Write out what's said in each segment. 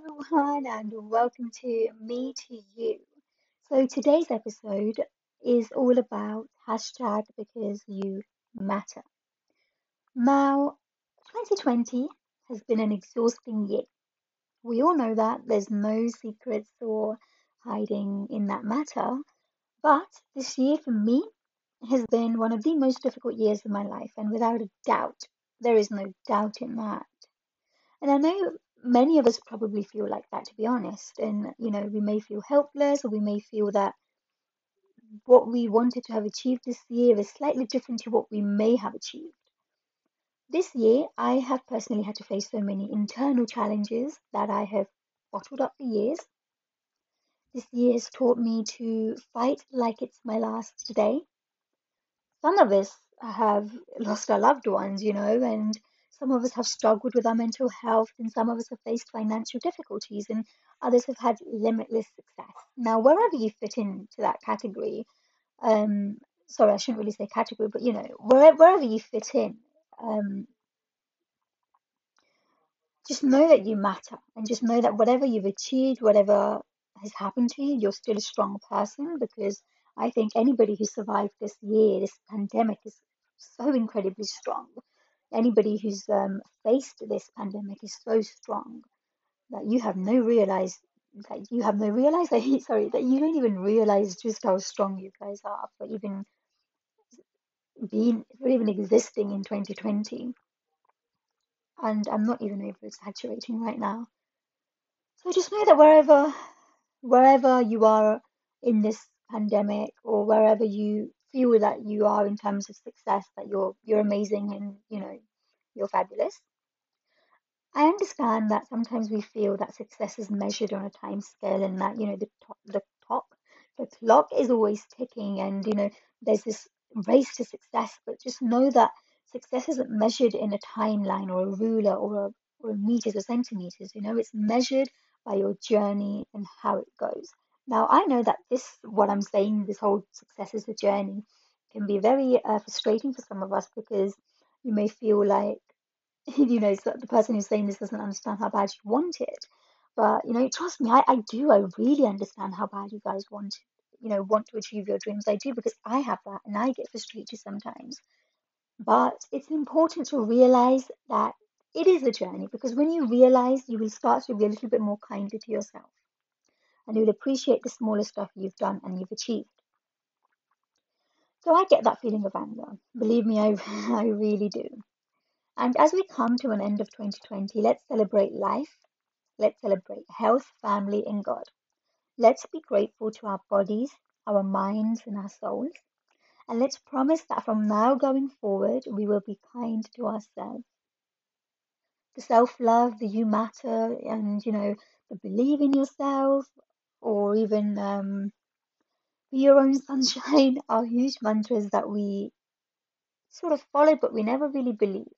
everyone, and welcome to Me to You. So, today's episode is all about hashtag because you matter. Now, 2020 has been an exhausting year. We all know that there's no secrets or hiding in that matter, but this year for me has been one of the most difficult years of my life, and without a doubt, there is no doubt in that. And I know many of us probably feel like that, to be honest. And, you know, we may feel helpless or we may feel that what we wanted to have achieved this year is slightly different to what we may have achieved. This year, I have personally had to face so many internal challenges that I have bottled up for years. This year has taught me to fight like it's my last day. Some of us have lost our loved ones, you know, and some of us have struggled with our mental health, and some of us have faced financial difficulties, and others have had limitless success. Now, wherever you fit into that category, um, sorry, I shouldn't really say category, but you know, wherever, wherever you fit in, um, just know that you matter, and just know that whatever you've achieved, whatever has happened to you, you're still a strong person because I think anybody who survived this year, this pandemic, is so incredibly strong anybody who's um, faced this pandemic is so strong that you have no realize that you have no realize that sorry that you don't even realize just how strong you guys are for even being for even existing in 2020 and i'm not even over exaggerating right now. So just know that wherever wherever you are in this pandemic or wherever you feel that you are in terms of success that you're you're amazing and you know you're fabulous. I understand that sometimes we feel that success is measured on a time scale and that you know the top the top the clock is always ticking and you know there's this race to success but just know that success isn't measured in a timeline or a ruler or a or meters or centimeters you know it's measured by your journey and how it goes now, I know that this, what I'm saying, this whole success is a journey, can be very uh, frustrating for some of us because you may feel like, you know, the person who's saying this doesn't understand how bad you want it. But, you know, trust me, I, I do. I really understand how bad you guys want, you know, want to achieve your dreams. I do because I have that and I get frustrated sometimes. But it's important to realize that it is a journey because when you realize, you will start to be a little bit more kinder to yourself and you'll appreciate the smaller stuff you've done and you've achieved. So I get that feeling of anger. Believe me, I, I really do. And as we come to an end of 2020, let's celebrate life. Let's celebrate health, family, and God. Let's be grateful to our bodies, our minds, and our souls. And let's promise that from now going forward, we will be kind to ourselves. The self love, the you matter, and you know, the believe in yourself, or even um, your own sunshine are huge mantras that we sort of follow, but we never really believe.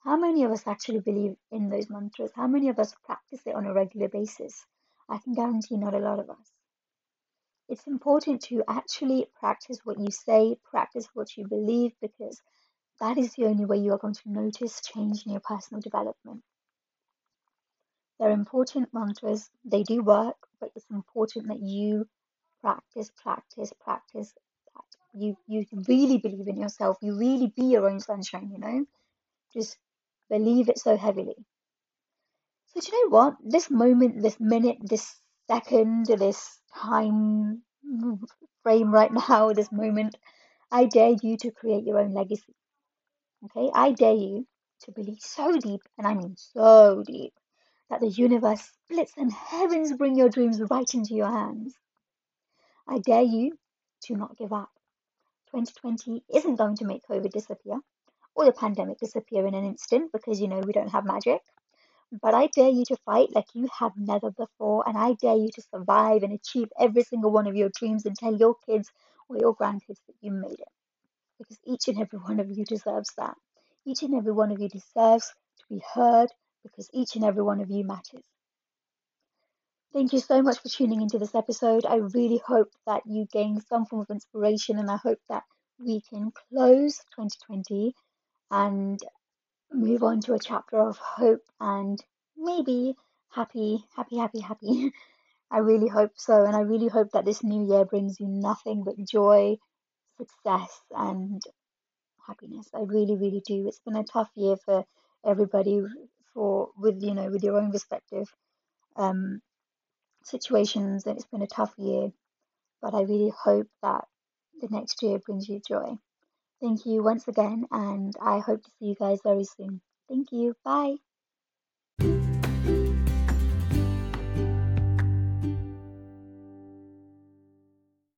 How many of us actually believe in those mantras? How many of us practice it on a regular basis? I can guarantee not a lot of us. It's important to actually practice what you say, practice what you believe, because that is the only way you are going to notice change in your personal development. They're important mantras, they do work, but it's important that you practice, practice, practice. That you you really believe in yourself. You really be your own sunshine. You know, just believe it so heavily. So do you know what? This moment, this minute, this second, this time frame right now, this moment, I dare you to create your own legacy. Okay, I dare you to believe so deep, and I mean so deep, that the universe splits and heavens bring your dreams right into your hands. I dare you to not give up. 2020 isn't going to make COVID disappear or the pandemic disappear in an instant because you know we don't have magic. But I dare you to fight like you have never before, and I dare you to survive and achieve every single one of your dreams and tell your kids or your grandkids that you made it. Because each and every one of you deserves that. Each and every one of you deserves to be heard because each and every one of you matters. Thank you so much for tuning into this episode. I really hope that you gained some form of inspiration and I hope that we can close 2020 and move on to a chapter of hope and maybe happy, happy, happy, happy. I really hope so. And I really hope that this new year brings you nothing but joy, success, and happiness. I really, really do. It's been a tough year for everybody for with you know with your own respective um situations and it's been a tough year but I really hope that the next year brings you joy. Thank you once again and I hope to see you guys very soon. Thank you. Bye.